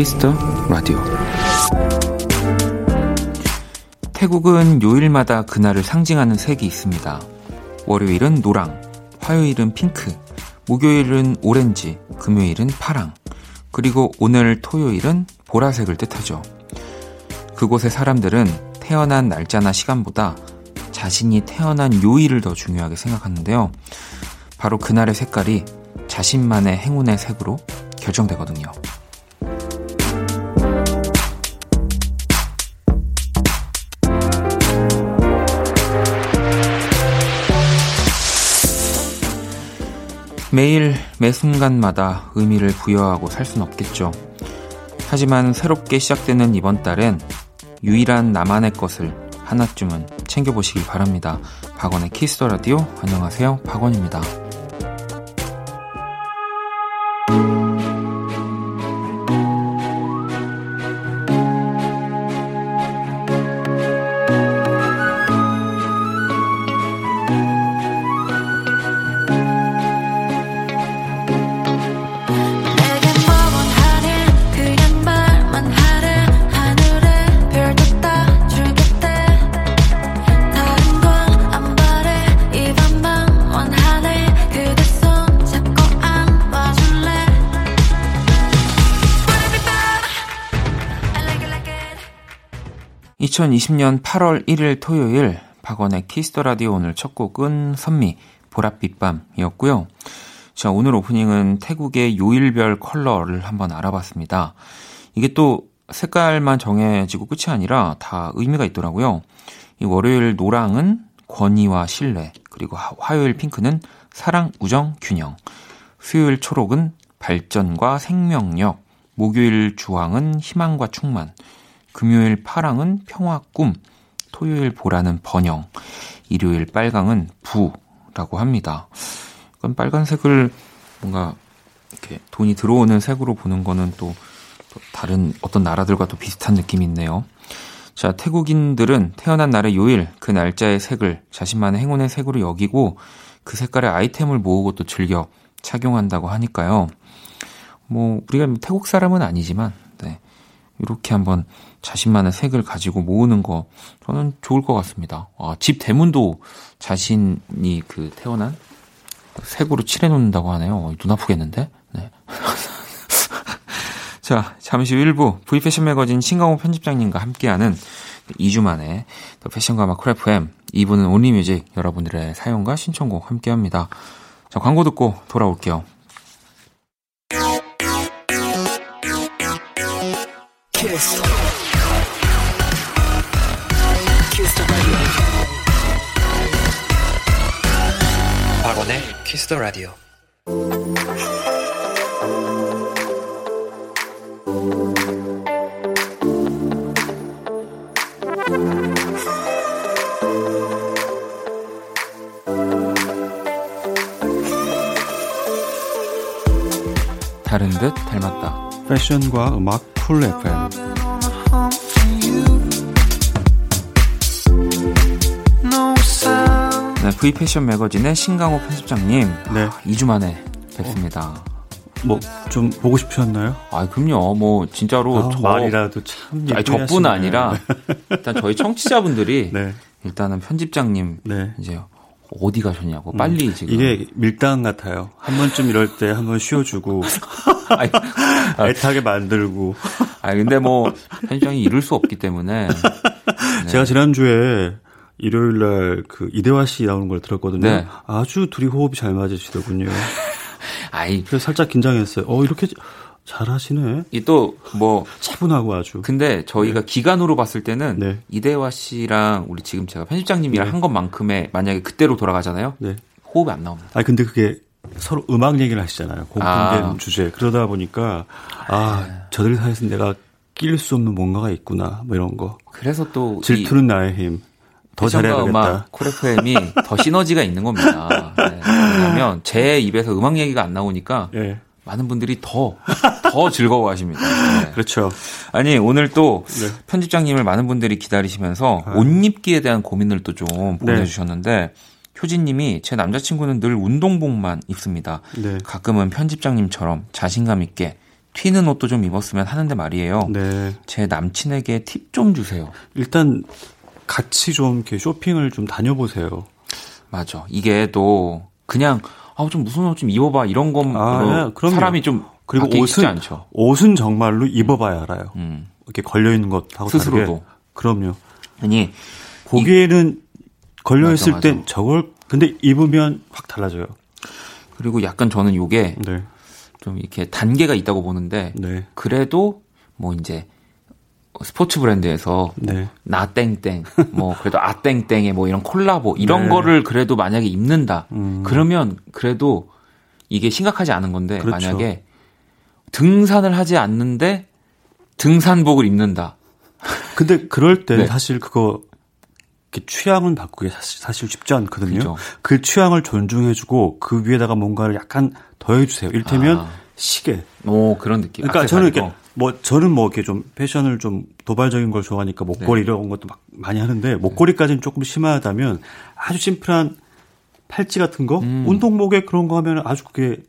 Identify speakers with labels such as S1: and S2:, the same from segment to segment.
S1: 키스 더 라디오 태국은 요일마다 그날을 상징하는 색이 있습니다. 월요일은 노랑, 화요일은 핑크, 목요일은 오렌지, 금요일은 파랑, 그리고 오늘 토요일은 보라색을 뜻하죠. 그곳의 사람들은 태어난 날짜나 시간보다 자신이 태어난 요일을 더 중요하게 생각하는데요. 바로 그날의 색깔이 자신만의 행운의 색으로 결정되거든요. 매일 매 순간마다 의미를 부여하고 살 순 없겠죠. 하지만 새롭게 시작되는 이번 달엔 유일한 나만의 것을 하나쯤은 챙겨보시길 바랍니다. 박원의 키스터 라디오 안녕하세요. 박원입니다. (2020년 8월 1일) 토요일 박원의 키스 더 라디오 오늘 첫 곡은 선미 보랏빛 밤이었고요. 자, 오늘 오프닝은 태국의 요일별 컬러를 한번 알아봤습니다. 이게 또 색깔만 정해지고 끝이 아니라 다 의미가 있더라고요. 이 월요일 노랑은 권위와 신뢰, 그리고 화요일 핑크는 사랑, 우정, 균형, 수요일 초록은 발전과 생명력, 목요일 주황은 희망과 충만, 금요일 파랑은 평화, 꿈, 토요일 보라는 번영, 일요일 빨강은 부라고 합니다. 그건 빨간색을 뭔가 이렇게 돈이 들어오는 색으로 보는 거는 또 다른 어떤 나라들과 또 비슷한 느낌이 있네요. 자, 태국인들은 태어난 날의 요일, 그 날짜의 색을 자신만의 행운의 색으로 여기고 그 색깔의 아이템을 모으고 또 즐겨 착용한다고 하니까요. 뭐, 우리가 태국 사람은 아니지만, 네. 이렇게 한번 자신만의 색을 가지고 모으는 거, 저는 좋을 것 같습니다. 아, 집 대문도 자신이 그 태어난 색으로 칠해놓는다고 하네요. 눈 아프겠는데? 네. 자, 잠시 후 1부 V패션 매거진 신강호 편집장님과 함께하는 2주 만에 더 패션과 FM 2부는 온리뮤직 여러분들의 사연과 신청곡 함께합니다. 자, 광고 듣고 돌아올게요. 키스 키스 더 라디오. 다른 듯 닮았다.
S2: 패션과 음악 쿨 FM.
S1: 네, V 패션 매거진의 신강호 편집장님. 네. 2주 만에 뵙습니다.
S2: 뭐좀 보고 싶으셨나요?
S1: 아, 그럼요. 뭐 진짜로
S2: 아, 저 말이라도 참 아니,
S1: 저뿐 아니라 일단 저희 청취자분들이 네. 일단은 편집장님 네. 이제 어디 가셨냐고 빨리 음, 지금
S2: 이게 밀당 같아요. 한 번쯤 이럴 때 한 번 쉬어주고 아니, 아, 애타게 만들고.
S1: 아 근데 뭐 편집장이 이룰 수 없기 때문에
S2: 네. 제가 지난 주에 일요일 날 그 이대화 씨 나오는 걸 들었거든요. 네. 아주 둘이 호흡이 잘 맞으시더군요. 아이 그래서 살짝 긴장했어요. 어 이렇게 잘하시네.
S1: 이 또 뭐
S2: 차분하고 아주.
S1: 근데 저희가 네. 기간으로 봤을 때는 네. 이대화 씨랑 우리 지금 제가 편집장님이랑 네. 한 것만큼의 만약에 그때로 돌아가잖아요. 네. 호흡이 안 나옵니다.
S2: 아 근데 그게 서로 음악 얘기를 하시잖아요. 공통된 아. 주제. 그러다 보니까 아 네. 저들 사이에서 내가 낄 수 없는 뭔가가 있구나. 뭐 이런 거.
S1: 그래서 또
S2: 질투는 나의 힘. 더 잘해야겠다. 음악
S1: 콜FM이 더 시너지가 있는 겁니다. 네. 왜냐하면 제 입에서 음악 얘기가 안 나오니까 네. 많은 분들이 더, 더 즐거워하십니다.
S2: 네. 그렇죠.
S1: 아니, 오늘 또 네. 편집장님을 많은 분들이 기다리시면서 아. 옷 입기에 대한 고민을 또 좀 보내주셨는데, 효진님이 제 남자친구는 늘 운동복만 입습니다. 네. 가끔은 편집장님처럼 자신감 있게 튀는 옷도 좀 입었으면 하는데 말이에요. 네. 제 남친에게 팁 좀 주세요.
S2: 일단 같이 좀 이렇게 쇼핑을 좀 다녀보세요.
S1: 맞아. 이게 또 그냥 아 좀 무슨 옷 좀 입어봐 이런 건 아, 네. 사람이 좀
S2: 그리고 옷은 않죠. 옷은 정말로 입어봐야 알아요. 음. 이렇게 걸려 있는 것하고 스스로도. 그럼요.
S1: 아니
S2: 거기에는 걸려 있을 땐 저걸 근데 입으면 확 달라져요.
S1: 그리고 약간 저는 요게 네. 좀 이렇게 단계가 있다고 보는데 네. 그래도 뭐 이제 스포츠 브랜드에서 네. 나 땡땡 뭐 그래도 아 땡땡의 뭐 이런 콜라보 이런 네. 거를 그래도 만약에 입는다 음. 그러면 그래도 이게 심각하지 않은 건데 그렇죠. 만약에 등산을 하지 않는데 등산복을 입는다.
S2: 근데 그럴 때 네. 사실 그거 취향은 바꾸기 사실, 사실 쉽지 않거든요. 그렇죠. 그 취향을 존중해주고 그 위에다가 뭔가를 약간 더해주세요. 일테면 아. 시계.
S1: 오 그런 느낌.
S2: 그러니까 저는 이렇게 뭐 저는 뭐 이렇게 좀 패션을 좀 도발적인 걸 좋아하니까 목걸이 네. 이런 것도 막 많이 하는데 목걸이까지는 조금 심하다면 아주 심플한 팔찌 같은 거, 음. 운동복에 그런 거 하면 아주 그게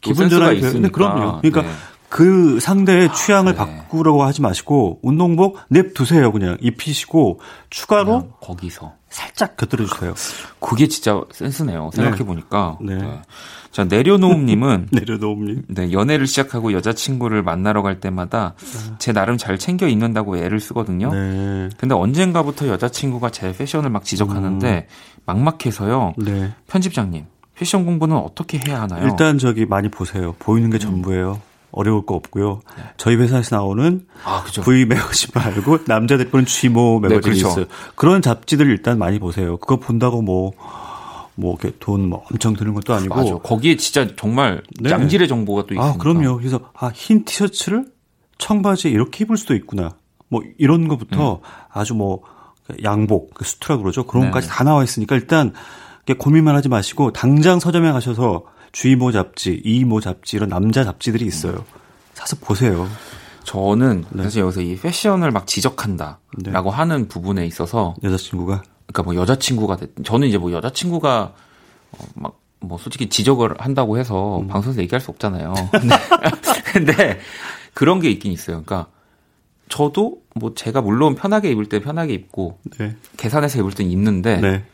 S2: 기분 전환이 돼요. 근데 그럼요. 그러니까 네. 그 상대의 아, 취향을 네. 바꾸려고 하지 마시고 운동복 냅두세요 그냥 입히시고 추가로
S1: 거기서
S2: 살짝 곁들여 주세요.
S1: 그게 진짜 센스네요. 생각해 보니까. 네. 네. 자 내려놓음님은
S2: 내려놓음님.
S1: 네 연애를 시작하고 여자친구를 만나러 갈 때마다 제 나름 잘 챙겨 입는다고 애를 쓰거든요. 네. 근데 언젠가부터 여자친구가 제 패션을 막 지적하는데 음. 막막해서요. 네. 편집장님 패션 공부는 어떻게 해야 하나요?
S2: 일단 저기 많이 보세요. 보이는 게 음. 전부예요. 어려울 거 없고요. 네. 저희 회사에서 나오는 아, 그죠. V 매거진 말고 남자 대표는 G모 매거진이 네, 그렇죠. 있어요. 그런 잡지들 일단 많이 보세요. 그거 본다고 뭐, 뭐, 이렇게 돈 뭐 엄청 드는 것도 아니고.
S1: 맞아. 거기에 진짜 정말 네. 양질의 정보가 또 있으니까.
S2: 아, 그럼요. 그래서, 아, 흰 티셔츠를 청바지에 이렇게 입을 수도 있구나. 뭐, 이런 것부터 음. 아주 뭐, 양복, 그 수트라 그러죠. 그런 네, 것까지 네. 다 나와 있으니까 일단 고민만 하지 마시고 당장 서점에 가셔서 주이모 잡지, 이모 잡지 이런 남자 잡지들이 있어요. 사서 보세요.
S1: 저는 네. 사실 여기서 이 패션을 막 지적한다라고 네. 하는 부분에 있어서
S2: 여자친구가
S1: 그러니까 뭐 여자친구가 됐, 저는 이제 뭐 여자친구가 어, 막뭐 솔직히 지적을 한다고 해서 음. 방송에서 얘기할 수 없잖아요. 근데, 근데 그런 게 있긴 있어요. 그러니까 저도 뭐 제가 물론 편하게 입을 때 편하게 입고 네. 계산해서 입을 땐 입는데 네.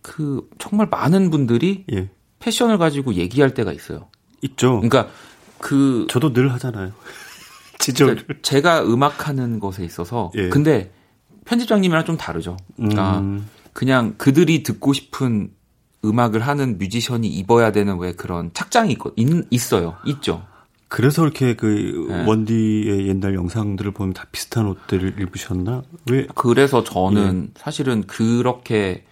S1: 그 정말 많은 분들이 예. 패션을 가지고 얘기할 때가 있어요.
S2: 있죠.
S1: 그러니까 그
S2: 저도 늘 하잖아요.
S1: 그러니까 제가 음악하는 것에 있어서 예. 근데 편집장님이랑 좀 다르죠. 그러니까 음. 그냥 그들이 듣고 싶은 음악을 하는 뮤지션이 입어야 되는 왜 그런 착장이 있, 있 어요 있죠.
S2: 그래서 이렇게 그 네. 원디의 옛날 영상들을 보면 다 비슷한 옷들을 입으셨나? 왜?
S1: 그래서 저는 예. 사실은 그렇게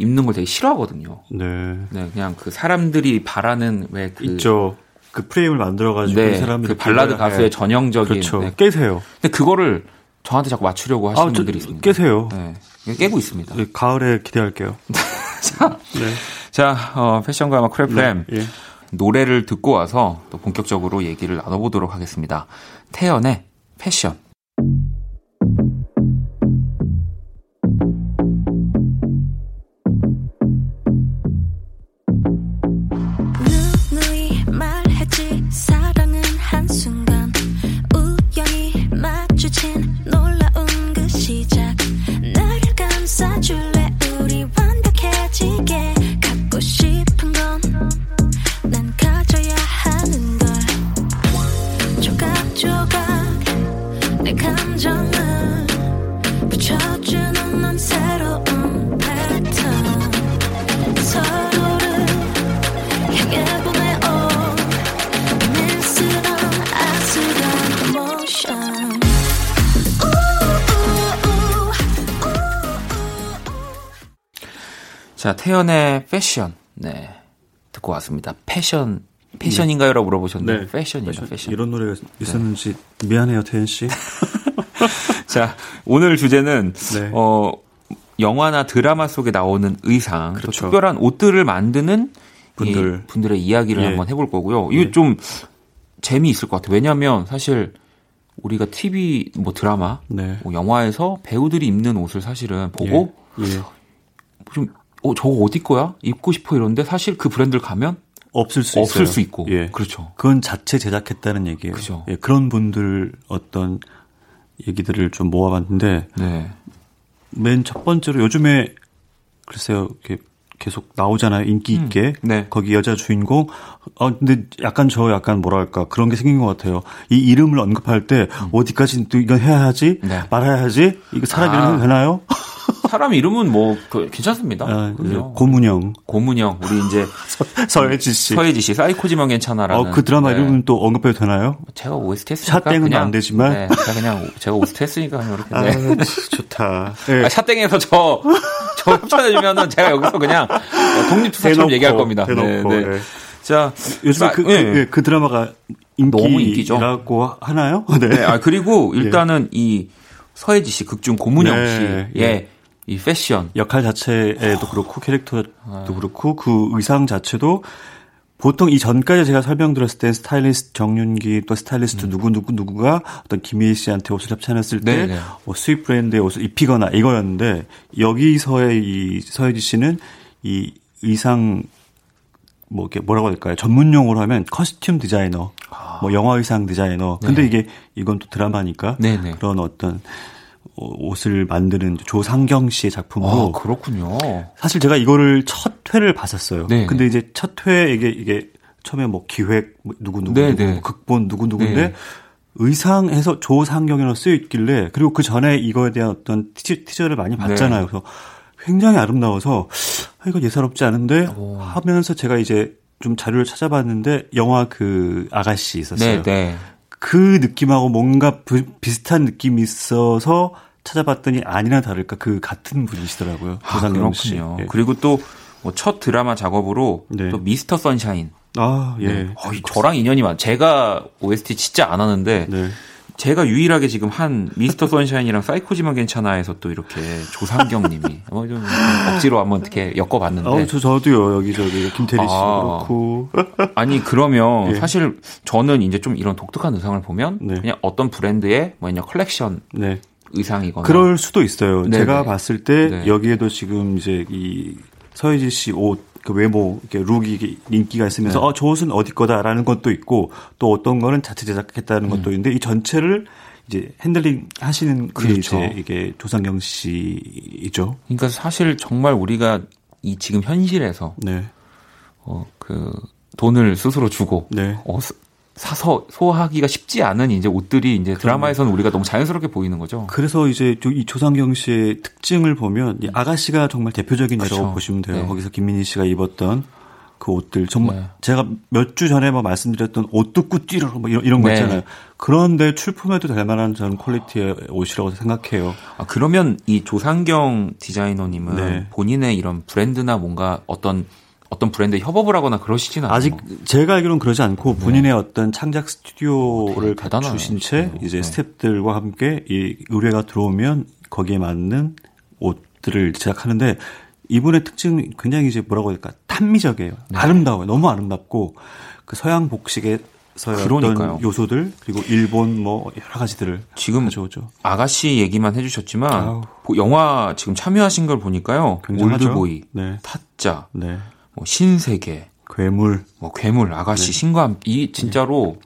S1: 입는 걸 되게 싫어하거든요.
S2: 네.
S1: 네, 그냥 그 사람들이 바라는 왜그
S2: 있죠. 그 프레임을 만들어가지고
S1: 네, 그 발라드 가수의 네. 전형적인
S2: 그렇죠. 네. 깨세요.
S1: 근데 그거를 저한테 자꾸 맞추려고 하시는 아, 분들이 있습니다.
S2: 깨세요.
S1: 네, 깨고 있습니다.
S2: 네, 가을에 기대할게요.
S1: 자, 네. 자 어, 패션과 아마 크래프램 네, 예. 노래를 듣고 와서 또 본격적으로 얘기를 나눠보도록 하겠습니다. 태연의 패션. 패션. 패션인가요?라고 물어보셨는데 네. 패션이죠. 패션.
S2: 이런 노래가 있었는지 네. 미안해요, 태연 씨.
S1: 자, 오늘 주제는 네. 어 영화나 드라마 속에 나오는 의상, 그렇죠. 특별한 옷들을 만드는 분들 분들의 이야기를 예. 한번 해볼 거고요. 이게 예. 좀 재미있을 것 같아요. 왜냐하면 사실 우리가 TV 뭐 드라마, 네. 뭐 영화에서 배우들이 입는 옷을 사실은 보고 예. 예. 좀어 저거 어디 거야? 입고 싶어 이런데 사실 그 브랜드를 가면
S2: 없을 수
S1: 없을
S2: 있어요.
S1: 수 있고.
S2: 예.
S1: 그렇죠.
S2: 그건 자체 제작했다는 얘기예요.
S1: 그죠.
S2: 예, 그런 분들 어떤 얘기들을 좀 모아봤는데
S1: 네.
S2: 맨첫 번째로 요즘에 글쎄요 이렇게 계속 나오잖아요 인기 있게
S1: 음, 네.
S2: 거기 여자 주인공 어 근데 약간 저 약간 뭐랄까 그런 게 생긴 것 같아요 이 이름을 언급할 때
S1: 음.
S2: 어디까지 또 이건 해야 하지
S1: 네.
S2: 말아야 하지 이거 사람
S1: 아.
S2: 이름 되나요
S1: 사람 이름은 뭐 그, 괜찮습니다.
S2: 아,
S1: 그죠?
S2: 고문영
S1: 고문영 우리 이제
S2: 서예지 씨
S1: 서예지 씨 사이코지만 괜찮아라는
S2: 어, 그 드라마
S1: 네.
S2: 이름은 또 언급해도 되나요?
S1: 제가 OST 했으니까
S2: 샤땡은
S1: 그냥
S2: 안 되지만.
S1: 네, 제가 그냥 제가 OST 했으니까 그냥 이렇게
S2: 아,
S1: 네.
S2: 좋다. 네.
S1: 아, 샤땡에서 저, 저 협찬해주면은 제가 여기서 그냥 독립투사처럼 얘기할 겁니다.
S2: 대놓고,
S1: 네, 네.
S2: 예.
S1: 자,
S2: 요즘에
S1: 사-
S2: 그,
S1: 예.
S2: 그, 예, 그 드라마가
S1: 너무 인기죠.
S2: 인기라고 하나요? 네.
S1: 네, 아, 그리고 일단은 이 서혜지 씨, 극중 고문영
S2: 네,
S1: 씨의
S2: 예.
S1: 이 패션.
S2: 역할 자체에도 그렇고 캐릭터도
S1: 아.
S2: 그렇고 그 의상 자체도 보통 이 전까지 제가 설명드렸을 때 스타일리스트 정윤기 또 스타일리스트 누구 누구 누구가 어떤 김희애 씨한테 옷을 협찬했을 때
S1: 음. 네네.
S2: 뭐 수입 브랜드의 옷을 입히거나 이거였는데 여기서의 이 서혜지 씨는 이 의상 뭐 이렇게 뭐라고 할까요? 전문 용어로 하면 커스튬 디자이너, 뭐 영화 의상 디자이너. 근데
S1: 네.
S2: 이게 이건 또 드라마니까
S1: 네네.
S2: 그런 어떤 어, 옷을 만드는 조상경 씨의 작품으로
S1: 아, 그렇군요.
S2: 사실 제가 이거를 첫 회를 봤었어요.
S1: 네.
S2: 근데 이제 첫 회 이게 이게 처음에 뭐 기획 뭐 누구 누구
S1: 네,
S2: 누구
S1: 네.
S2: 뭐 극본 누구 누구인데
S1: 네.
S2: 의상에서 조상경이라고 쓰여 있길래 그리고 그 전에 이거에 대한 어떤 티저, 티저를 많이
S1: 네.
S2: 봤잖아요. 그래서 굉장히 아름다워서 아, 이거 예사롭지 않은데
S1: 오.
S2: 하면서 제가 이제 좀 자료를 찾아봤는데 영화 그 아가씨 있었어요.
S1: 네, 네.
S2: 그 느낌하고 뭔가 부- 비슷한 느낌이 있어서 찾아봤더니 아니나 다를까 그 같은 분이시더라고요.
S1: 아,
S2: 조상경 씨.
S1: 그렇군요.
S2: 예.
S1: 그리고 또뭐첫 드라마 작업으로
S2: 네.
S1: 또 미스터 선샤인.
S2: 아, 예.
S1: 네. 어, 이 저랑 인연이 많. 제가 OST 진짜 안 하는데
S2: 네.
S1: 제가 유일하게 지금 한 미스터 선샤인이랑 사이코지만 괜찮아에서 또 이렇게 조상경님이 뭐좀 억지로 한번 이렇게 엮어봤는데
S2: 어, 저, 저도요, 여기, 저기, 김태리 씨
S1: 아.
S2: 그렇고.
S1: 아니 그러면
S2: 예.
S1: 사실 저는 이제 좀 이런 독특한 의상을 보면
S2: 네.
S1: 그냥 어떤 브랜드의 뭐냐 컬렉션
S2: 네.
S1: 의상이거나
S2: 그럴 수도 있어요.
S1: 네네.
S2: 제가 봤을 때,
S1: 네.
S2: 여기에도 지금 이제 이 서예지 씨 옷, 그 외모, 이렇게 룩이 인기가 있으면서,
S1: 네.
S2: 어, 저 옷은 어디 거다라는 것도 있고, 또 어떤 거는 자체 제작했다는
S1: 음.
S2: 것도 있는데, 이 전체를 이제 핸들링 하시는 게
S1: 그렇죠.
S2: 이제 이게 조상경 씨이죠.
S1: 그러니까 사실 정말 우리가 이 지금 현실에서
S2: 네.
S1: 어, 그 돈을 스스로 주고
S2: 네.
S1: 어, 스- 사서 소화하기가 쉽지 않은 이제 옷들이 이제 드라마에서는 우리가 너무 자연스럽게 보이는 거죠.
S2: 그래서 이제 저- 이 조상경 씨의 특징을 보면 이 아가씨가 정말 대표적인 예라고
S1: 그렇죠.
S2: 보시면 돼요.
S1: 네.
S2: 거기서 김민희 씨가 입었던 그 옷들 정말
S1: 네.
S2: 제가 몇 주 전에 뭐 말씀드렸던 옷 뜯고 뛰러 뭐 이런, 이런 거
S1: 네.
S2: 있잖아요. 그런데 출품해도 될 만한 저는 퀄리티의 옷이라고 생각해요.
S1: 아, 그러면 이 조상경 디자이너님은
S2: 네.
S1: 본인의 이런 브랜드나 뭔가 어떤 어떤 브랜드 협업을 하거나 그러시지는 않아요.
S2: 아직 제가 알기로는 그러지 않고 본인의 어떤 창작 스튜디오를
S1: 네, 대단하네.
S2: 갖추신 채
S1: 네.
S2: 이제 스탭들과 함께 이 의뢰가 들어오면 거기에 맞는 옷들을 제작하는데 이분의 특징은 굉장히 이제 뭐라고 해야 될까 탄미적이에요.
S1: 네.
S2: 아름다워요. 너무 아름답고 그 서양 복식에서의
S1: 그러니까요.
S2: 요소들 그리고 일본 뭐 여러 가지들을
S1: 지금
S2: 가져오죠.
S1: 아가씨 얘기만 해주셨지만
S2: 아우.
S1: 보- 영화 지금 참여하신 걸 보니까요.
S2: 굉장하죠.
S1: 올드보이,
S2: 네,
S1: 타짜,
S2: 네.
S1: 뭐 신세계,
S2: 괴물.
S1: 뭐 괴물, 아가씨,
S2: 네.
S1: 신과 함- 이 진짜로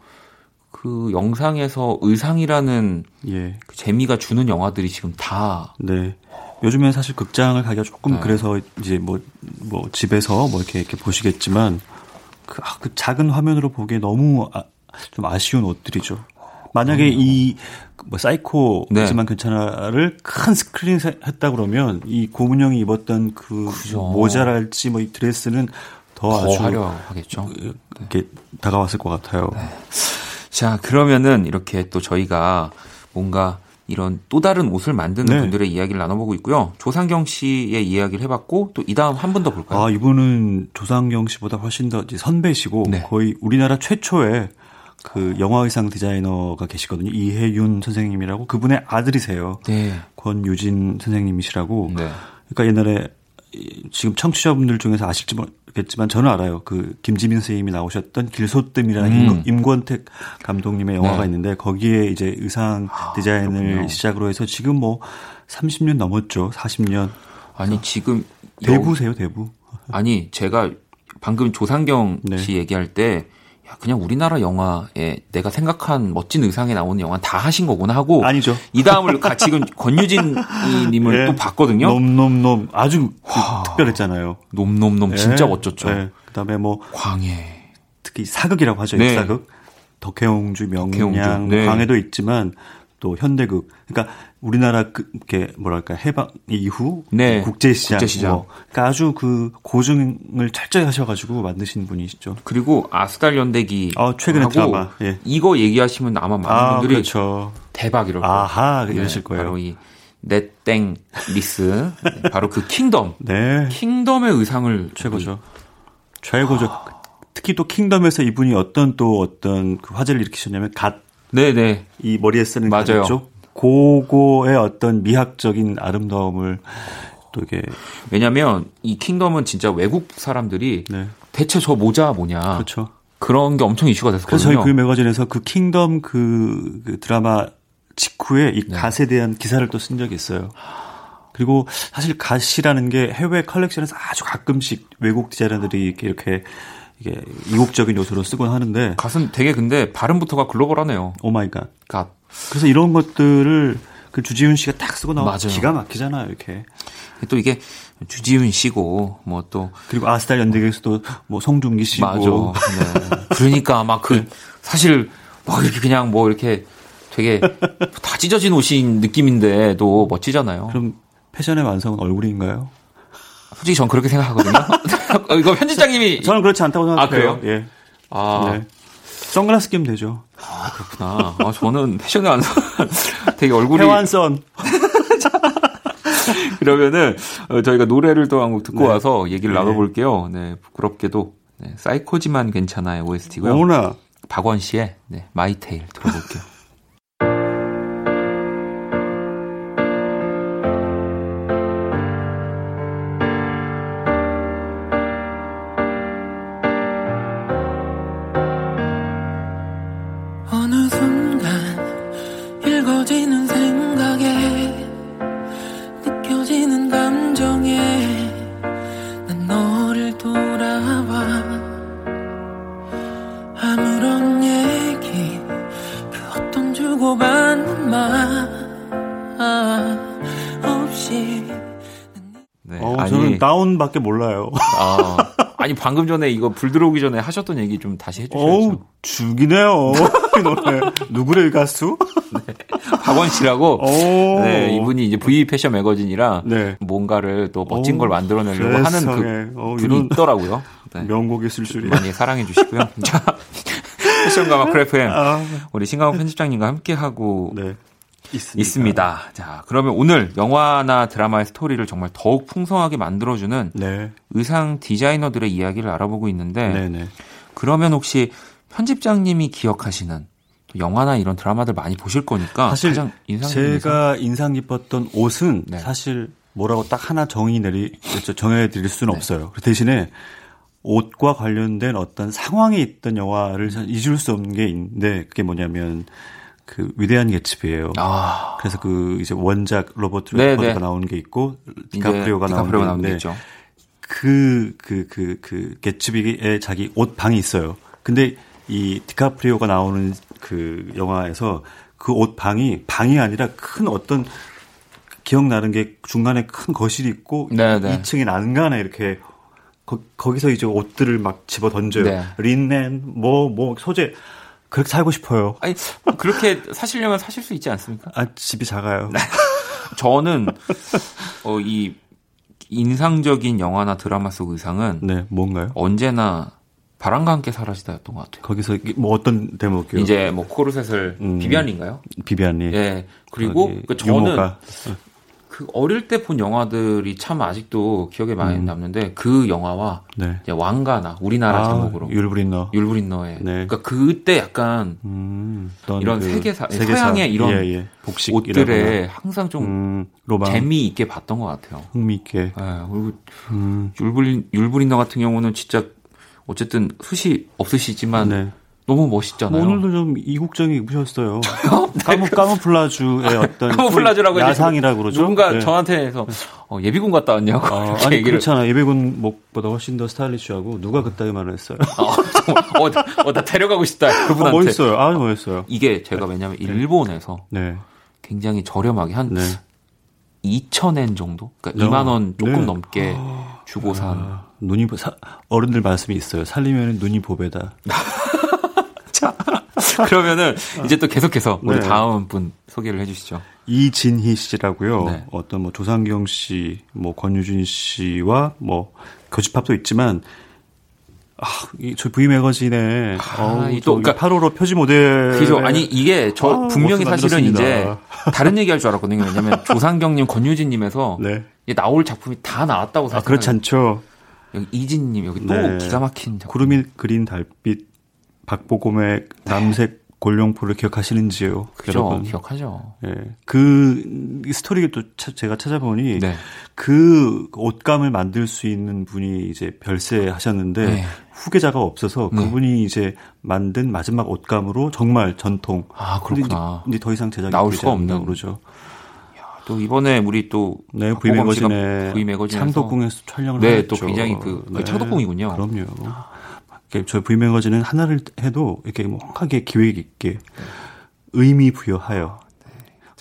S1: 그 영상에서 의상이라는
S2: 예.
S1: 그 재미가 주는 영화들이 지금 다
S2: 네. 요즘엔 사실 극장을 가기가 조금
S1: 네.
S2: 그래서 이제 뭐, 뭐 집에서 뭐 이렇게, 이렇게 보시겠지만 그, 아, 그 작은 화면으로 보기에 너무 아, 좀 아쉬운 옷들이죠. 만약에 이, 뭐, 사이코지만 괜찮아를 큰 스크린 했다 그러면 이 고문영이 입었던 그
S1: 그죠.
S2: 모자랄지 뭐 이 드레스는 더,
S1: 더
S2: 아주
S1: 화려하겠죠.
S2: 이렇게 다가왔을 것 같아요.
S1: 자, 그러면은 이렇게 또 저희가 뭔가 이런 또 다른 옷을 만드는
S2: 네.
S1: 분들의 이야기를 나눠보고 있고요. 조상경 씨의 이야기를 해봤고 또 이 다음 한 분 더 볼까요?
S2: 아, 이분은 조상경 씨보다 훨씬 더 이제 선배시고
S1: 네.
S2: 거의 우리나라 최초의 그 영화 의상 디자이너가 계시거든요. 이혜윤 선생님이라고 그분의 아들이세요.
S1: 네.
S2: 권유진 선생님이시라고.
S1: 네.
S2: 그러니까 옛날에 이- 지금 청취자분들 중에서 아실지 모르겠지만 저는 알아요. 그 김지민 선생님이 나오셨던 길소뜸이라는
S1: 음.
S2: 임- 임권택 감독님의 영화가
S1: 네.
S2: 있는데 거기에 이제 의상 디자인을
S1: 그렇군요.
S2: 시작으로 해서 지금 뭐 30년 넘었죠. 40년.
S1: 아니 지금
S2: 대부세요, 대부.
S1: 아니, 제가 방금 조상경 네. 씨 얘기할 때 야, 그냥 우리나라 영화에 내가 생각한 멋진 의상에 나오는 영화 다 하신 거구나 하고
S2: 아니죠.
S1: 이 다음을 지금 권유진 님을 네. 또 봤거든요.
S2: 놈놈놈 아주 그 특별했잖아요.
S1: 놈놈놈 네. 진짜 멋졌죠. 네.
S2: 그다음에 뭐
S1: 광해
S2: 특히 사극이라고 하죠. 네. 사극 덕혜옹주 명량 네. 광해도 있지만 또 현대극 그러니까 우리나라 그 이렇게 뭐랄까 해방 이후 네. 국제시장, 국제시장. 뭐 그러니까 아주 그 고증을 철저히 하셔가지고 만드신 분이시죠.
S1: 그리고 아스달 연대기
S2: 어, 최근에 드라마 예.
S1: 이거 얘기하시면 아마 많은 아, 분들이 그렇죠. 대박 이럴 거예요.
S2: 아하 이러실 네, 거예요.
S1: 바로 이 넷땡릭스 바로 그 킹덤. 네. 킹덤의 의상을
S2: 최고죠. 최고죠. 아. 특히 또 킹덤에서 이분이 어떤 또 어떤 그 화제를 일으키셨냐면 갓
S1: 네네.
S2: 이 머리에 쓰는 맞아요. 죠 고거의 어떤 미학적인 아름다움을 또 이게
S1: 왜냐면 이 킹덤은 진짜 외국 사람들이 네. 대체 저 모자 뭐냐
S2: 그렇죠.
S1: 그런 게 엄청 이슈가 됐었거든요.
S2: 그래서 저희 그 매거진에서 그 킹덤 그, 그 드라마 직후에 이 네. 갓에 대한 기사를 또 쓴 적이 있어요. 그리고 사실 갓이라는 게 해외 컬렉션에서 아주 가끔씩 외국 디자이너들이 이렇게, 이렇게 이게 이국적인 요소로 쓰곤 하는데
S1: 갓은 되게 근데 발음부터가 글로벌하네요.
S2: Oh my god. 갓. 그래서 이런 것들을 그 주지훈 씨가 딱 쓰고 나와 기가 막히잖아요, 이렇게.
S1: 또 이게 주지훈 씨고 뭐 또
S2: 그리고 아스달 연대에서도 뭐 송중기 씨고
S1: 맞아. 네. 그러니까 막그 네. 사실 막 이렇게 그냥 뭐 이렇게 되게 다 찢어진 옷인 느낌인데도 멋지잖아요.
S2: 그럼 패션의 완성은 얼굴인가요?
S1: 솔직히 전 그렇게 생각하거든요. 이거 편집장님이
S2: 저는 그렇지 않다고 생각해요. 아,
S1: 그래요?
S2: 예.
S1: 아. 네.
S2: 선글라스 끼면 되죠.
S1: 아, 그렇구나. 아, 저는 패션에 안 되게 얼굴이.
S2: 해완선.
S1: 그러면은, 어, 저희가 노래를 또 한 곡 듣고 네. 와서 얘기를 네. 나눠볼게요. 네, 부끄럽게도. 네, 사이코지만 괜찮아요. OST고요.
S2: 어머나.
S1: 박원 씨의 네, 마이테일 들어볼게요.
S2: 밖에 몰라요.
S1: 아, 아니 방금 전에 이거 불 들어오기 전에 하셨던 얘기 좀 다시 해주셔야죠.
S2: 죽이네요. 이 노래 누구를 가수? 네.
S1: 박원 씨라고. 네, 이분이 이제 V 패션 매거진이라 네. 뭔가를 또 멋진 오, 걸 만들어내려고 하는 그 어, 분이 있더라고요.
S2: 네. 명곡이 술술이
S1: 많이 사랑해 주시고요. 자, 패션가 마크래프엠 아. 우리 신강호 편집장님과 함께 하고 네. 있습니다. 있습니다. 자, 그러면 오늘 영화나 드라마의 스토리를 정말 더욱 풍성하게 만들어주는 네. 의상 디자이너들의 이야기를 알아보고 있는데, 네네. 그러면 혹시 편집장님이 기억하시는 영화나 이런 드라마들 많이 보실 거니까
S2: 사실 가장 인상 제가 인상 깊었던 옷은 네. 사실 뭐라고 딱 하나 정의 내리 정해 드릴 수는 네. 없어요. 그 대신에 옷과 관련된 어떤 상황이 있던 영화를 잊을 수 없는 게 있는데 그게 뭐냐면 그 위대한 개츠비예요. 아. 그래서 그 이제 원작 로버트 네, 레드포드가 네. 나오는 게 있고 디카프리오가 나오는 게 있는데 그그 그 그 그 개츠비의 자기 옷 방이 있어요. 근데 이 디카프리오가 나오는 그 영화에서 그 옷 방이 방이 아니라 큰 어떤 기억나는 게 중간에 큰 거실이 있고 네, 네. 2층에 난간에 이렇게 거, 기서 이제 옷들을 막 집어 던져요. 네. 린넨 뭐뭐 뭐 소재 그렇게 살고 싶어요.
S1: 아니 그렇게 사시려면 사실 수 있지 않습니까?
S2: 아 집이 작아요.
S1: 저는 어, 이 인상적인 영화나 드라마 속 의상은
S2: 네 뭔가요?
S1: 언제나 바람과 함께 사라지다였던 것 같아요.
S2: 거기서 뭐 어떤 대목이요?
S1: 이제 뭐 코르셋을 음, 비비안인가요?
S2: 비비안이.
S1: 예. 그리고 그 저는 유모가. 그 어릴 때 본 영화들이 참 아직도 기억에 많이 음. 남는데 그 영화와 네. 이제 왕가나 우리나라 아, 제목으로
S2: 율브린너
S1: 율브린너의 네. 그러니까 그때 약간 음, 이런 그 세계사, 세계사, 서양의 이런 예, 예. 복식 옷들에 항상 좀 음, 로망. 재미 있게 봤던 것 같아요.
S2: 흥미 있게. 네,
S1: 그리고 음. 율브린 율브린너 같은 경우는 진짜 어쨌든 숱이 없으시지만 네. 너무 멋있잖아요.
S2: 뭐 오늘도 좀 이국적이 입으셨어요. 까무, 까무플라주의 어떤
S1: 까무플라주라고
S2: 야상이라고 그러죠.
S1: 누군가 네. 저한테 해서 어, 예비군 갔다 왔냐고.
S2: 어, 아니 얘기를. 그렇잖아. 예비군 목보다 훨씬 더 스타일리시하고 누가 그따위 말을 했어요.
S1: 어, 어, 어, 나 데려가고 싶다. 그분한테. 아,
S2: 멋있어요. 아, 멋있어요.
S1: 이게 제가 왜냐면 네. 일본에서 네. 굉장히 저렴하게 한 네. 2,000엔 정도? 그러니까 2만 원 조금 네. 넘게 주고 산. 아,
S2: 눈이 사, 어른들 말씀이 있어요. 살리면 눈이 보배다.
S1: 자, 그러면은 이제 또 계속해서 우리 네. 다음 분 소개를 해주시죠.
S2: 이진희 씨라고요. 네. 어떤 뭐 조상경 씨, 뭐 권유진 씨와 뭐 교집합도 있지만 아, 저 V 매거진에 아, 또 그러니까 8호로 표지 모델
S1: 그죠. 아니 이게 저 아, 분명히 사실은 이제 다른 얘기할 줄 알았거든요. 왜냐면 조상경님, 권유진님에서 네. 나올 작품이 다 나왔다고
S2: 생각. 아 그렇지 않죠.
S1: 여기 이진님 여기 또 네. 기가 막힌 작품.
S2: 구름이 그린 달빛, 박보검의 네. 남색 골룡포를 기억하시는지요?
S1: 그죠, 여러분? 기억하죠.
S2: 예. 그 스토리를 또 차, 제가 찾아보니 네. 그 옷감을 만들 수 있는 분이 이제 별세하셨는데 네. 후계자가 없어서 네. 그분이 이제 만든 마지막 옷감으로 정말 전통.
S1: 아 그렇구나.
S2: 근데, 더 이상 제작이
S1: 나올 수가 없는
S2: 그러죠.
S1: 또 이번에 우리 또
S2: 네, V 매거진에 V 매거진 창덕궁에서 촬영을
S1: 네,
S2: 했죠.
S1: 또 굉장히 그, 그 네. 창덕궁이군요.
S2: 그럼요. 저희 V 매거진은 하나를 해도 이렇게 명확하게 기획 있게 의미 부여하여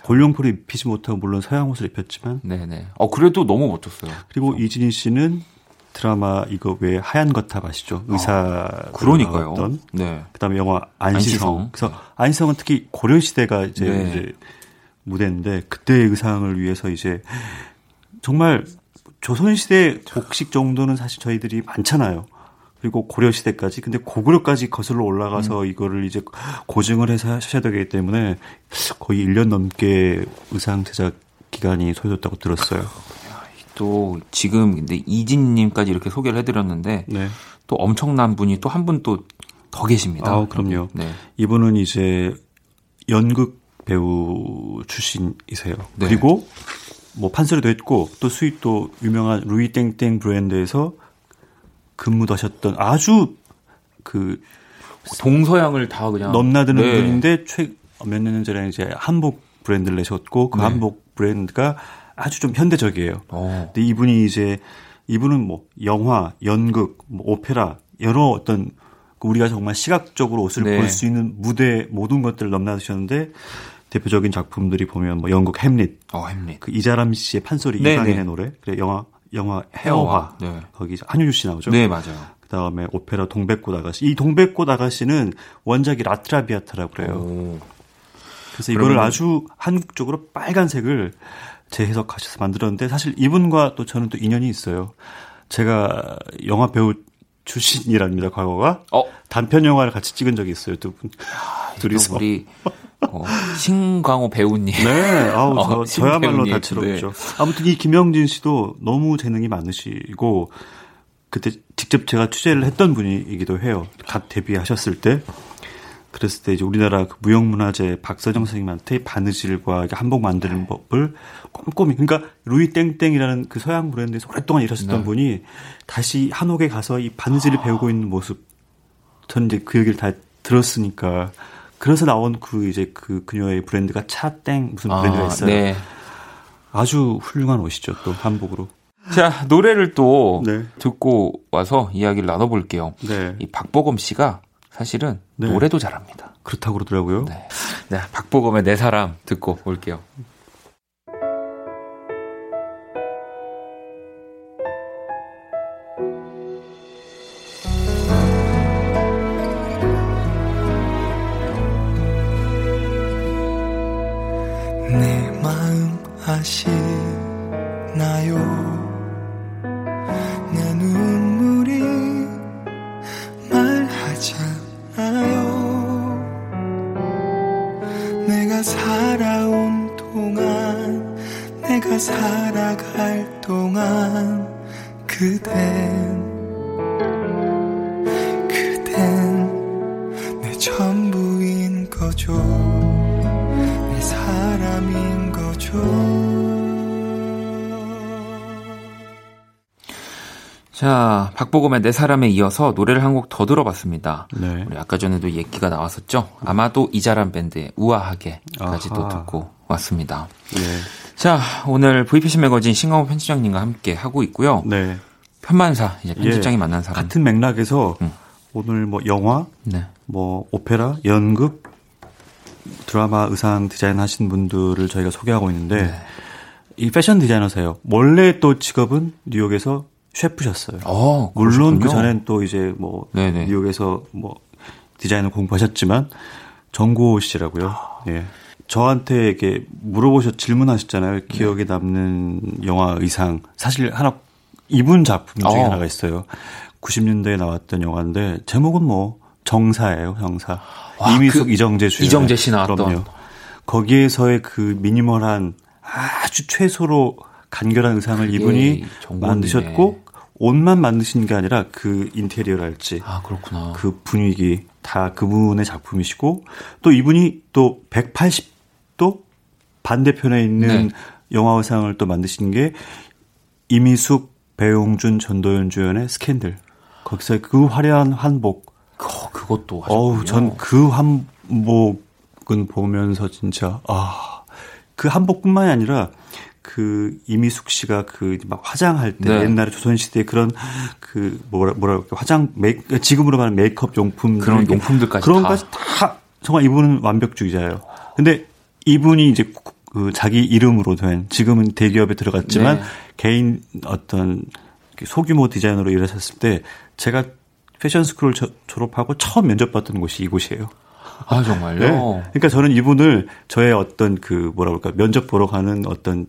S2: 골룡포를 입히지 못하고 물론 서양 옷을 입혔지만
S1: 네네. 어 그래도 너무 멋졌어요.
S2: 그리고 그렇죠. 이진희 씨는 드라마 이거 외에 하얀 거탑 아시죠? 의사
S1: 아, 그러니까요. 어떤
S2: 네. 그다음에 영화 안시성. 안시성. 그래서 네. 안시성은 특히 고려 시대가 이제, 네. 이제 무대인데 그때의 의상을 위해서 이제 정말 조선 시대 복식 정도는 사실 저희들이 많잖아요. 그리고 고려 시대까지 근데 고구려까지 거슬러 올라가서 음. 이거를 이제 고증을 해서 하셔야 되기 때문에 거의 1년 넘게 의상 제작 기간이 소요됐다고 들었어요.
S1: 또 지금 근데 이진 님까지 이렇게 소개를 해 드렸는데 네. 또 엄청난 분이 또 한 분 또 더 계십니다.
S2: 아, 그럼요. 네. 이분은 이제 연극 배우 출신이세요. 네. 그리고 뭐 판소리도 했고 또 수입도 유명한 루이 땡땡 브랜드에서 근무하셨던 아주 그
S1: 동서양을 다 그냥
S2: 넘나드는 네. 분인데 최몇 년 전에 이제 한복 브랜드를 내셨고 그 네. 한복 브랜드가 아주 좀 현대적이에요. 오. 어. 근데 이분이 이제 이분은 뭐 영화, 연극, 뭐 오페라 여러 어떤 그 우리가 정말 시각적으로 옷을 네. 볼수 있는 무대 모든 것들을 넘나드셨는데 대표적인 작품들이 보면 뭐 영국 햄릿,
S1: 어, 햄릿.
S2: 그 이자람 씨의 판소리 네, 이강인의 네. 노래, 그래 영화 영화 헤어화. 네. 거기 한효주 씨 나오죠.
S1: 네, 맞아요.
S2: 그 다음에 오페라 동백꽃 아가씨. 이 동백꽃 아가씨는 원작이 라트라비아타라고 그래요. 오. 그래서 이거를. 아주 한국적으로 빨간색을 재해석하셔서 만들었는데 사실 이분과 또 저는 또 인연이 있어요. 제가 영화 배우 출신이랍니다, 과거가. 어? 단편 영화를 같이 찍은 적이 있어요, 두 분.
S1: 아, 둘이서. 우리 어, 신광호 배우님.
S2: 네, 아우, 어, 저, 야말로 다채롭죠. 네. 아무튼 이 김영진 씨도 너무 재능이 많으시고, 그때 직접 제가 취재를 했던 분이기도 해요. 갓 데뷔하셨을 때. 그랬을 때 이제 우리나라 그 무형문화재 박서정 선생님한테 바느질과 한복 만드는 네. 법을 꼼꼼히 그러니까 루이 땡땡이라는 그 서양 브랜드에서 오랫동안 일하셨던 네. 분이 다시 한옥에 가서 이 바느질을 아. 배우고 있는 모습 저는 이제 그 얘기를 다 들었으니까 그래서 나온 그 이제 그 그녀의 브랜드가 차땡 무슨 아, 브랜드가 있어요. 네. 아주 훌륭한 옷이죠. 또 한복으로.
S1: 자 노래를 또 네. 듣고 와서 이야기를 나눠볼게요. 네. 이 박보검 씨가 사실은 네. 노래도 잘합니다.
S2: 그렇다고 그러더라고요.
S1: 네. 네, 박보검의 내 사람 듣고 올게요.
S3: 내 마음 아시나요? 내가 살아갈 동안 그댄 그댄 내 전부인 거죠 내 사람인 거죠
S1: 자, 박보검의 내 사람에 이어서 노래를 한 곡 더 들어봤습니다. 네. 우리 아까 전에도 얘기가 나왔었죠. 아마도 이자란 밴드의 우아하게까지도 듣고 왔습니다. 네. 자, 오늘 VPC 매거진 신강호 편집장님과 함께 하고 있고요. 네. 편만사 이제 편집장이 예. 만난 사람
S2: 같은 맥락에서 음. 오늘 뭐 영화, 네. 뭐 오페라, 연극, 드라마 의상 디자인 하신 분들을 저희가 소개하고 있는데 네. 이 패션 디자이너세요. 원래 또 직업은 뉴욕에서 셰프셨어요. 어, 물론 그 전엔 또 이제 뭐 네네. 뉴욕에서 뭐 디자인을 공부하셨지만 정고 씨라고요. 아. 예. 저한테 이렇게 물어보셨 질문하셨잖아요. 기억에 네. 남는 영화 의상. 사실 하나 이분 작품 중에 어. 하나가 있어요. 90년대에 나왔던 영화인데 제목은 뭐 정사예요, 정사. 와, 이미숙 그 이정재 주
S1: 이정재 씨 나왔던. 그럼요.
S2: 거기에서의 그 미니멀한 아주 최소로 간결한 의상을 이분이 만드셨고 옷만 만드신 게 아니라 그 인테리어랄지
S1: 아 그렇구나
S2: 그 분위기 다 그분의 작품이시고 또 이분이 또 180 도 반대편에 있는 네. 영화 의상을 또 만드신 게 이미숙, 배용준, 전도연 주연의 스캔들 거기서 그 화려한 한복
S1: 어, 그것도
S2: 어우 전그 한복은 보면서 진짜 아 그 한복뿐만이 아니라 그 이미숙 씨가 그 막 화장할 때 네. 옛날에 조선시대 그런 그 뭐라 뭐라 그럴까 화장 메이 지금으로 말하는 메이크업 용품
S1: 그런 용품들까지
S2: 그런 것까지 다. 다 정말 이분은 완벽주의자예요. 근데 이분이 이제 그 자기 이름으로 된 지금은 대기업에 들어갔지만 네. 개인 어떤 소규모 디자이너로 일하셨을 때 제가 패션 스쿨을 졸업하고 처음 면접 봤던 곳이 이곳이에요.
S1: 아 정말요?
S2: 네. 그러니까 저는 이분을 저의 어떤 그 뭐라 그럴까 면접 보러 가는 어떤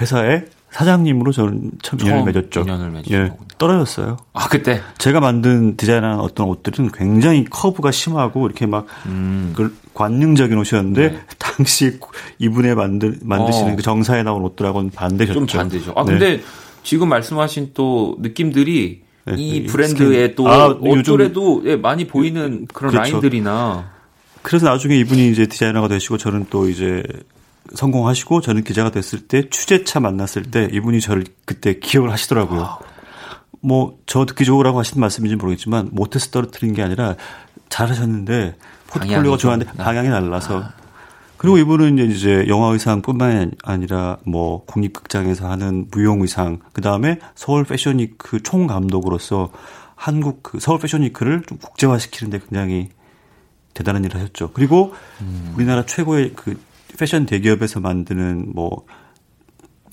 S2: 회사의 사장님으로 저는 참 인연을 맺었죠.
S1: 인연을 맺었
S2: 예, 떨어졌어요.
S1: 아 그때
S2: 제가 만든 디자인한 어떤 옷들은 굉장히 커브가 심하고 이렇게 막 음. 그 관능적인 옷이었는데 네. 당시 이분의 만들 만드시는 어. 그 정사에 나온 옷들하고는 반대셨죠.
S1: 좀 반대죠. 아 네. 근데 지금 말씀하신 또 느낌들이 네, 이 브랜드의 또 아, 옷들에도 예, 많이 보이는 그런 그렇죠. 라인들이나
S2: 그래서 나중에 이분이 이제 디자이너가 되시고 저는 또 이제 성공하시고 저는 기자가 됐을 때 취재차 만났을 때 이분이 저를 그때 기억을 하시더라고요. 뭐저 듣기 좋으라고 하신 말씀인지 모르겠지만 못해서 떨어뜨린 게 아니라 잘하셨는데 포트폴리오가 좋았는데 방향이 달라서 아. 그리고 이분은 이제 영화 의상뿐만 아니라 뭐 국립극장에서 하는 무용 의상 그 다음에 서울 패션위크 총감독으로서 한국 그 서울 패션위크를 좀 국제화시키는데 굉장히 대단한 일을 하셨죠. 그리고 음. 우리나라 최고의 그 패션 대기업에서 만드는 뭐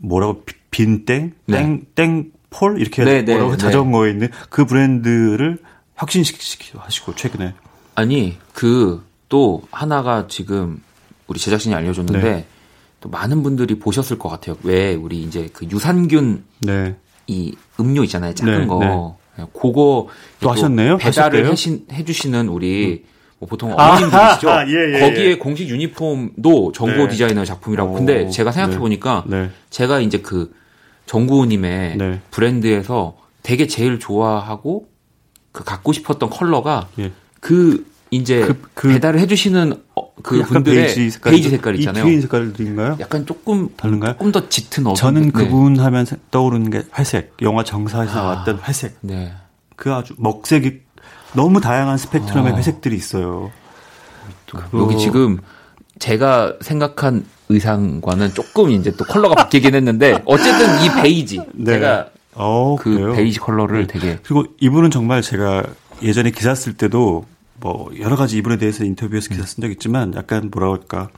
S2: 뭐라고 빈땡 네. 땡땡폴 이렇게 네, 네, 뭐라고 네, 자전거에 있는 그 브랜드를 혁신시키기도 하시고 최근에
S1: 아니 그 또 하나가 지금 우리 제작진이 알려줬는데 네. 또 많은 분들이 보셨을 것 같아요. 왜 우리 이제 그 유산균 네. 이 음료 있잖아요, 작은 네, 거. 그거
S2: 또 하셨네요?
S1: 배달을 해신, 해주시는 우리 음. 뭐 보통 어머님들이시죠. 아, 예, 예, 거기에 예. 공식 유니폼도 정구 네. 디자이너 작품이라고. 오, 근데 제가 생각해 보니까 네. 네. 제가 이제 그 정구호님의 네. 브랜드에서 되게 제일 좋아하고 그 갖고 싶었던 컬러가 예. 그 이제 그, 그 배달을 해주시는 어, 그 분들의 베이지 색깔, 베이지 색깔 있잖아요.
S2: 이 색깔인가요?
S1: 약간 조금 다른가요? 조금 더 짙은 어두운.
S2: 저는 네. 그분 하면 떠오르는 게 회색. 영화 정사에서 아, 나왔던 회색. 네. 그 아주 먹색이 너무 다양한 스펙트럼의 아. 회색들이 있어요.
S1: 그거... 여기 지금 제가 생각한 의상과는 조금 이제 또 컬러가 바뀌긴 했는데 어쨌든 이 베이지 네. 제가 어, 그 그래요? 베이지 컬러를 네. 되게
S2: 그리고 이분은 정말 제가 예전에 기사 쓸 때도 뭐 여러 가지 이분에 대해서 인터뷰에서 기사 쓴 적 있지만 약간 뭐라 할까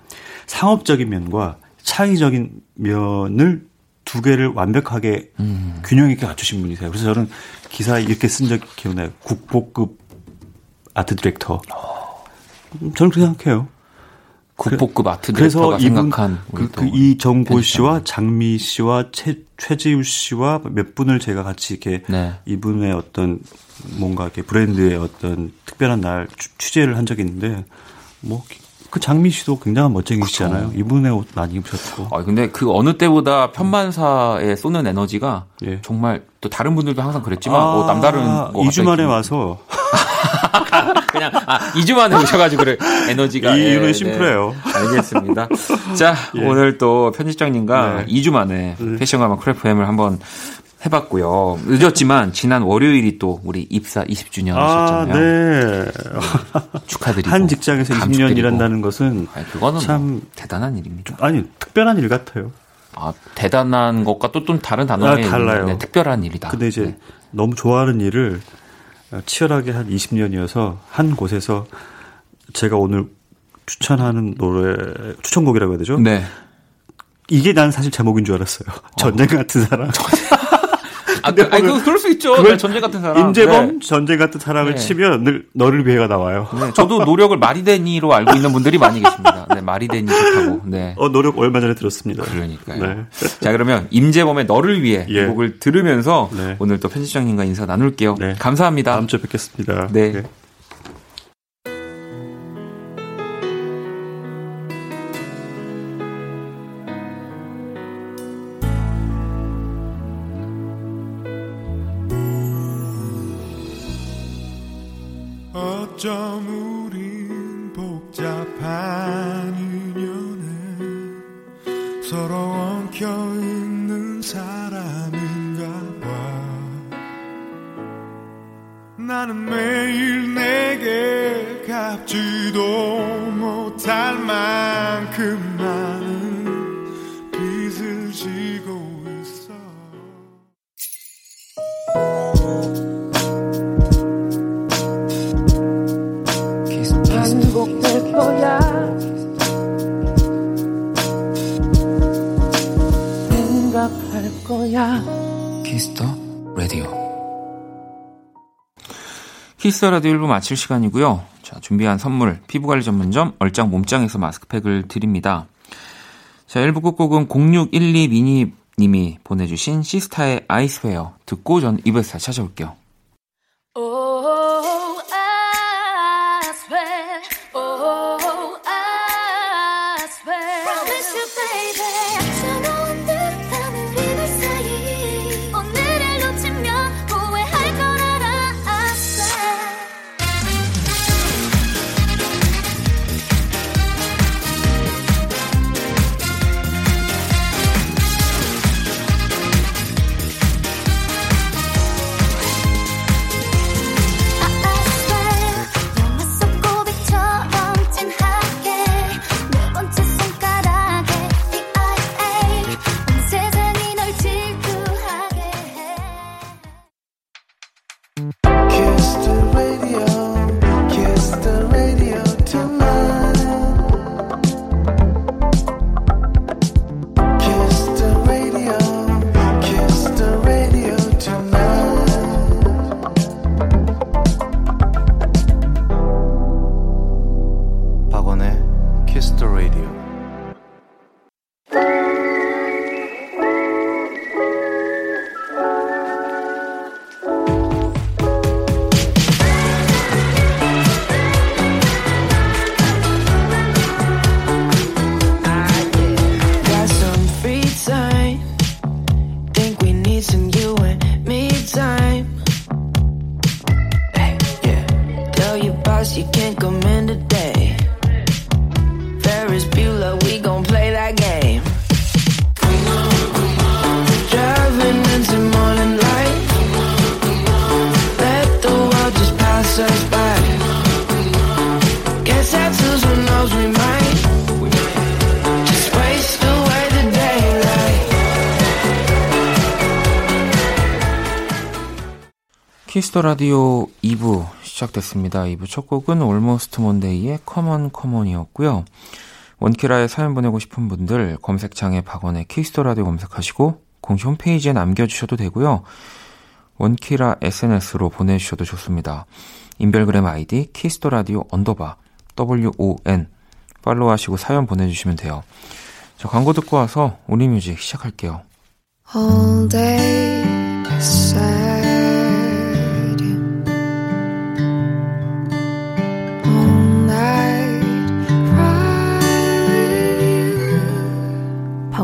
S2: 상업적인 면과 창의적인 면을 두 개를 완벽하게 음. 균형 있게 갖추신 분이세요. 그래서 저는 기사 이렇게 쓴 적이 기억나요. 국보급 아트 디렉터. 저는 그렇게 생각해요.
S1: 국보급 아트 디렉터가 생각한
S2: 그, 그 이정재 씨와 장미 씨와 최, 최지우 씨와 몇 분을 제가 같이 이렇게 네. 이분의 어떤 뭔가 이렇게 브랜드의 어떤 특별한 날 취재를 한 적이 있는데 뭐 그 장미 씨도 굉장한 멋쟁이시잖아요. 이분의 옷 많이 입으셨고.
S1: 아 근데 그 어느 때보다 편만사에 쏘는 에너지가 예. 정말 또 다른 분들도 항상 그랬지만 아, 어, 남다른 거
S2: 2주 만에 와서
S1: 그냥 아 2주 만에 오셔가지고 그래 에너지가
S2: 이유는 예, 심플해요.
S1: 네. 알겠습니다. 자 예. 오늘 또 편집장님과 네. 2주 만에 네. 패션 가마 크래프엠을 한번 해봤고요. 늦었지만 지난 월요일이 또 우리 입사 20주년이셨잖아요. 아, 네. 축하드리고
S2: 한 직장에서 20년 일한다는 것은
S1: 아니, 그거는 참 뭐 대단한 일입니다.
S2: 아니 특별한 일 같아요.
S1: 아 대단한 것과 또좀 다른 단어의 아, 달라요. 네, 특별한 일이다.
S2: 근데 이제 네. 너무 좋아하는 일을 치열하게 한 20년이어서 한 곳에서 제가 오늘 추천하는 노래 추천곡이라고 해야 되죠? 네. 이게 난 사실 제목인 줄 알았어요. 어. 전쟁 같은 사람.
S1: 아, 그, 아니, 그, 그럴 수 있죠. 그걸 네, 전쟁 같은 사람.
S2: 임재범 네. 전쟁 같은 사람을 네. 치면 늘 너를 위해가 나와요.
S1: 네, 저도 노력을 마리데니로 알고 있는 분들이 많이 계십니다. 네, 마리데니 좋다고. 네.
S2: 어, 노력 얼마 전에 들었습니다.
S1: 그러니까요. 네. 자, 그러면 임재범의 너를 위해 예. 이 곡을 들으면서 네. 오늘 또 편집장님과 인사 나눌게요. 네. 감사합니다.
S2: 다음 주에 뵙겠습니다.
S1: 네. 키스 더 라디오 1부 마칠 시간이고요. 자, 준비한 선물, 피부관리 전문점 얼짱 몸짱에서 마스크팩을 드립니다. 자, 1부 끝곡은 0612 미니 님이 보내주신 시스타의 I Swear 듣고 전 2부에서 찾아올게요. Kiss the Radio 2부 시작됐습니다. 2부 첫 곡은 올모스트 몬데이의 커먼 커먼이었고요. 원키라에 사연 보내고 싶은 분들 검색창에 박원의 Kiss the Radio 검색하시고 공식 홈페이지에 남겨주셔도 되고요. 원키라 SNS로 보내주셔도 좋습니다. 인별그램 아이디 Kiss the Radio 언더바 WON 팔로우하시고 사연 보내주시면 돼요. 자, 광고 듣고 와서 Only Music 시작할게요. All day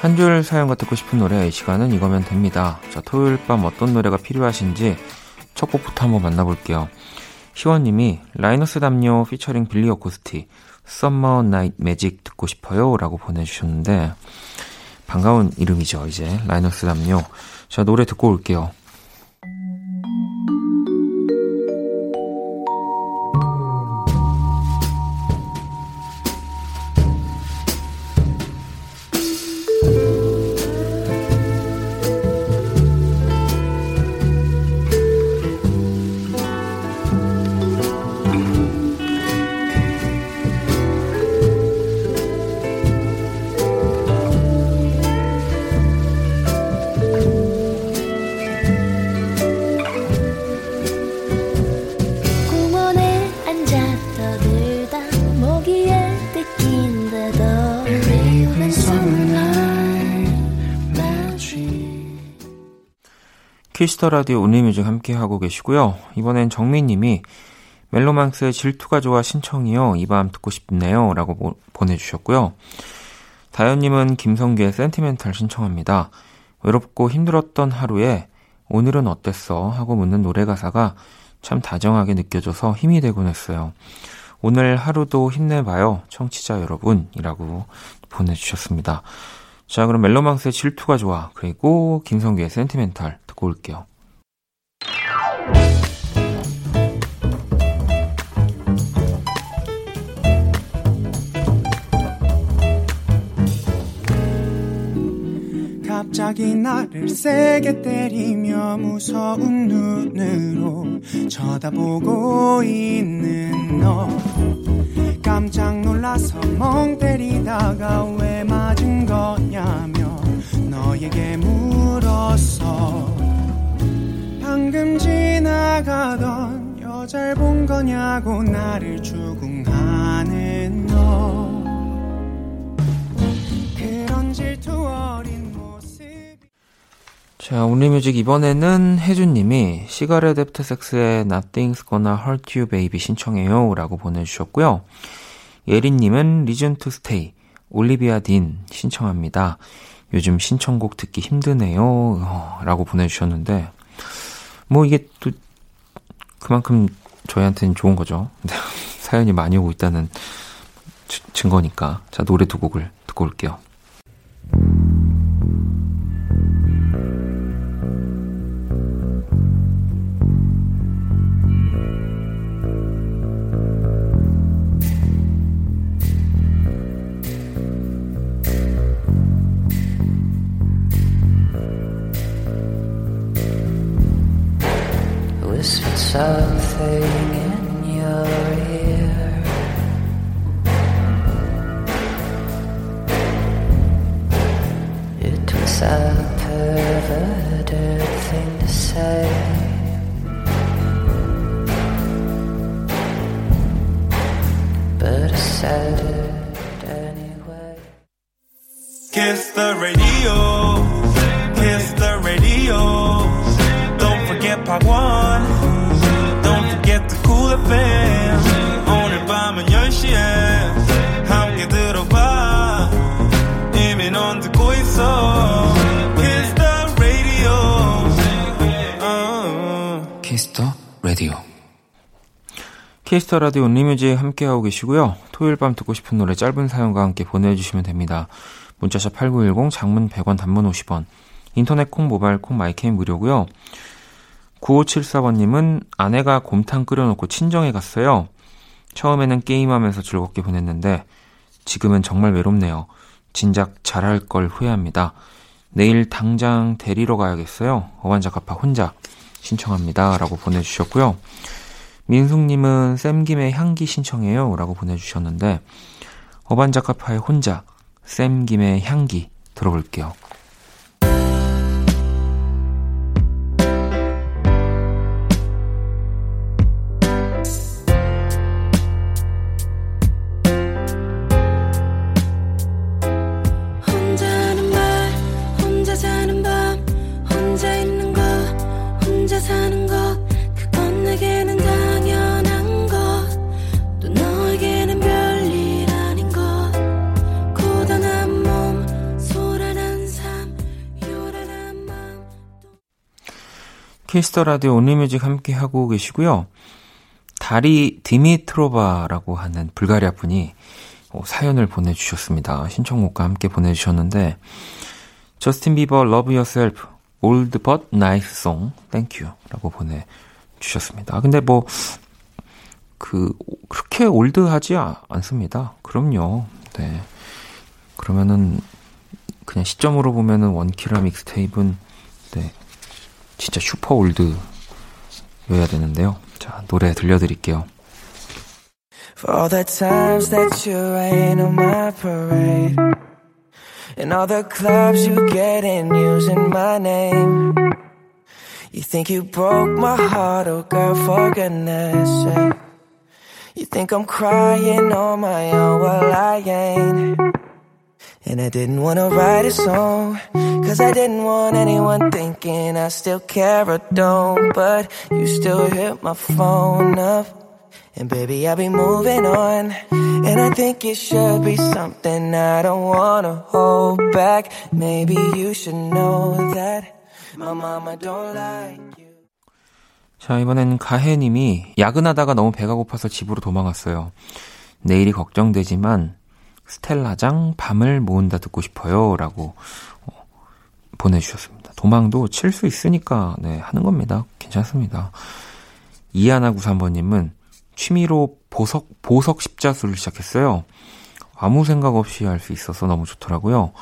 S1: 한 줄 사연과 듣고 싶은 노래 이 시간은 이거면 됩니다. 자, 토요일 밤 어떤 노래가 필요하신지 첫 곡부터 한번 만나볼게요. 희원님이 라이너스 담요 피처링 빌리 어코스티 Summer Night Magic 듣고 싶어요 라고 보내주셨는데 반가운 이름이죠 이제 라이너스 담요 자 노래 듣고 올게요 Kiss the Radio Only Music 함께 하고 계시고요. 이번엔 정민님이 멜로망스의 질투가 좋아 신청이요. 이 밤 듣고 싶네요. 라고 보, 보내주셨고요. 다현님은 김성규의 Sentimental 신청합니다. 외롭고 힘들었던 하루에 오늘은 어땠어? 하고 묻는 노래 가사가 참 다정하게 느껴져서 힘이 되곤 했어요. 오늘 하루도 힘내봐요. 청취자 여러분. 이라고 보내주셨습니다. 자, 그럼 멜로망스의 질투가 좋아. 그리고 김성규의 센티멘탈 듣고 올게요. 갑자기 나를 세게 때리며 무서운 눈으로 쳐다보고 있는 너 깜짝 놀라서 멍 때리다가 왜 맞은 거냐며 너에게 물었어 방금 지나가던 여잘 본 거냐고 나를 추궁하는 너 그런 질투 어린 자, Only Music 이번에는 혜준님이 시가렛 애프터 섹스의 Nothing's Gonna Hurt You Baby 신청해요 라고 보내주셨고요. 예린님은 Reason to Stay 올리비아 딘 신청합니다. 요즘 신청곡 듣기 힘드네요. 어, 라고 보내주셨는데, 뭐 이게 또 그만큼 저희한테는 좋은 거죠. 사연이 많이 오고 있다는 증거니까. 자, 노래 두 곡을 듣고 올게요. Kiss the Radio Only Music 함께하고 계시고요. 토요일 밤 듣고 싶은 노래 짧은 사연과 함께 보내주시면 됩니다. 문자샵 8910 장문 100원 단문 50원 인터넷 콩 모바일 콩 My K는 무료고요. 9574번님은 아내가 곰탕 끓여놓고 친정에 갔어요. 처음에는 게임하면서 즐겁게 보냈는데 지금은 정말 외롭네요. 진작 잘할 걸 후회합니다. 내일 당장 데리러 가야겠어요. 어반자카파 혼자 신청합니다. 라고 보내주셨고요. 민숙님은 쌤김의 향기 신청해요. 라고 보내주셨는데 어반자카파의 혼자 쌤김의 향기 들어볼게요. Kiss the Radio Only Music 함께 하고 계시고요. 다리 디미트로바라고 하는 불가리아 분이 어, 사연을 보내주셨습니다. 신청곡과 함께 보내주셨는데 저스틴 비버 Love Yourself Old But Nice Song Thank You 라고 보내주셨습니다. 근데 뭐 그 그렇게 올드하지 않습니다. 그럼요. 네. 그러면은 그냥 시점으로 보면은 원키라 믹스테이프는 네. 진짜 슈퍼 올드여야 되는데요. 자, 노래 들려드릴게요. For all the times that you rain on my parade And all the clubs you get in using my name You think you broke my heart, oh girl, for goodness sake You think I'm crying on my own, well I ain't And I didn't wanna write a song Cause I didn't want anyone thinking I still care or don't But you still hit my phone up And baby, I'll be moving on. And I think it should be something I don't wanna hold back. Maybe you should know that my mama don't like you. 자, 이번엔 가혜님이 야근하다가 너무 배가 고파서 집으로 도망갔어요. 내일이 걱정되지만 스텔라장 밤을 모은다 듣고 싶어요. 라고 어, 보내주셨습니다. 도망도 칠 수 있으니까 네, 하는 겁니다. 괜찮습니다. 이하나 93번님은 취미로 보석, 보석 십자수를 시작했어요. 아무 생각 없이 할 수 있어서 너무 좋더라고요.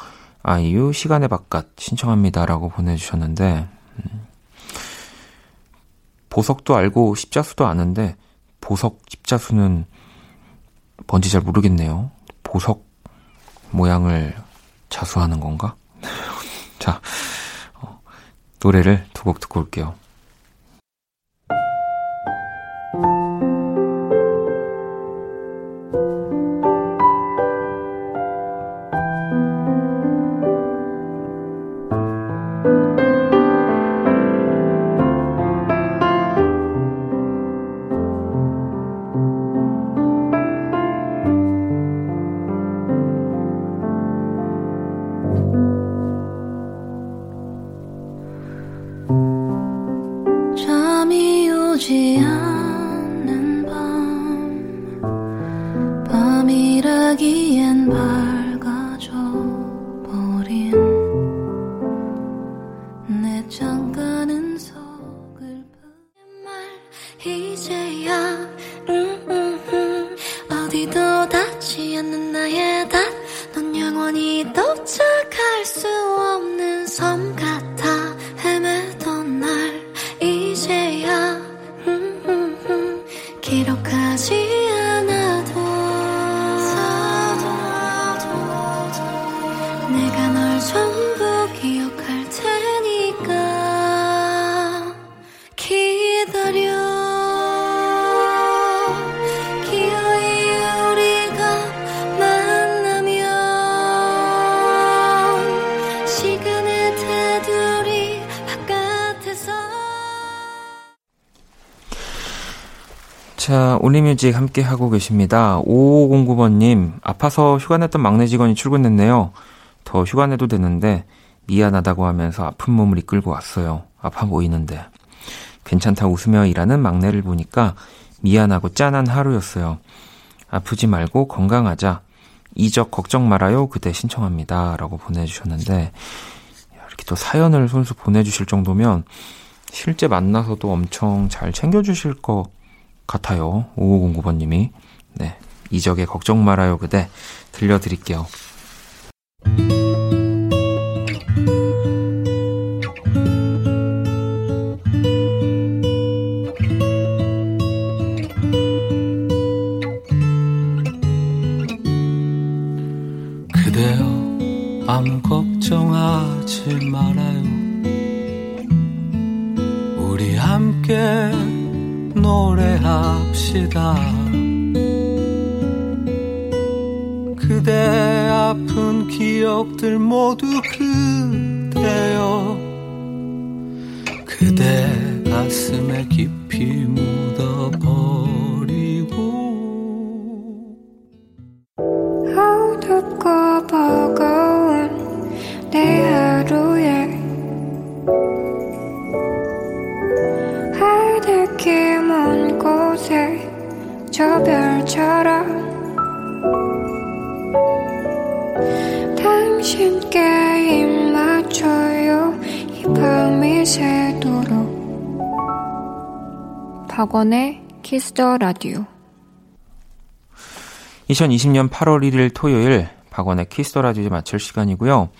S1: 아이유 시간의 바깥 신청합니다 라고 보내주셨는데 음, 보석도 알고 십자수도 아는데 보석 십자수는 뭔지 잘 모르겠네요. 보석 모양을 자수하는 건가? 자 어, 노래를 두 곡 듣고 올게요. 뮤직 함께 하고 계십니다. 5509번님, 아파서 휴가 냈던 막내 직원이 출근했네요. 더 휴가 내도 되는데, 미안하다고 하면서 아픈 몸을 이끌고 왔어요. 아파 보이는데. 괜찮다 웃으며 일하는 막내를 보니까 미안하고 짠한 하루였어요. 아프지 말고 건강하자. 이적 걱정 말아요. 그대 신청합니다. 라고 보내주셨는데, 이렇게 또 사연을 손수 보내주실 정도면, 실제 만나서도 엄청 잘 챙겨주실 것 같아요. 5509번님이. 네. 이적의 걱정 말아요 그대 들려드릴게요. 그대여 아무 걱정하지 말아요. 우리 함께 노래합시다. 그대 아픈 기억들 모두 그대여. 그대 가슴에 깊이 묻어버리고. 어둡고 버거운 내
S4: 계절처럼 당신께 입 맞춰요 이 밤이 새도록 박원의 키스더 라디오
S1: 2020년 8월 1일 토요일 박원의 Kiss the Radio 마칠 시간이고요.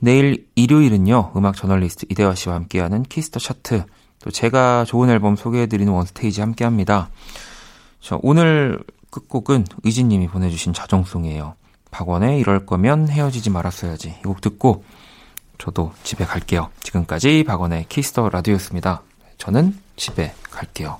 S1: 내일 일요일은요. 음악 저널리스트 이대화 씨와 함께하는 Kiss the Chart 또 제가 좋은 앨범 소개해드리는 원스테이지 함께합니다. 자, 오늘 끝곡은 의진님이 보내주신 자정송이에요. 박원의 이럴 거면 헤어지지 말았어야지. 이 곡 듣고 저도 집에 갈게요. 지금까지 박원의 Kiss the Radio였습니다. 저는 집에 갈게요.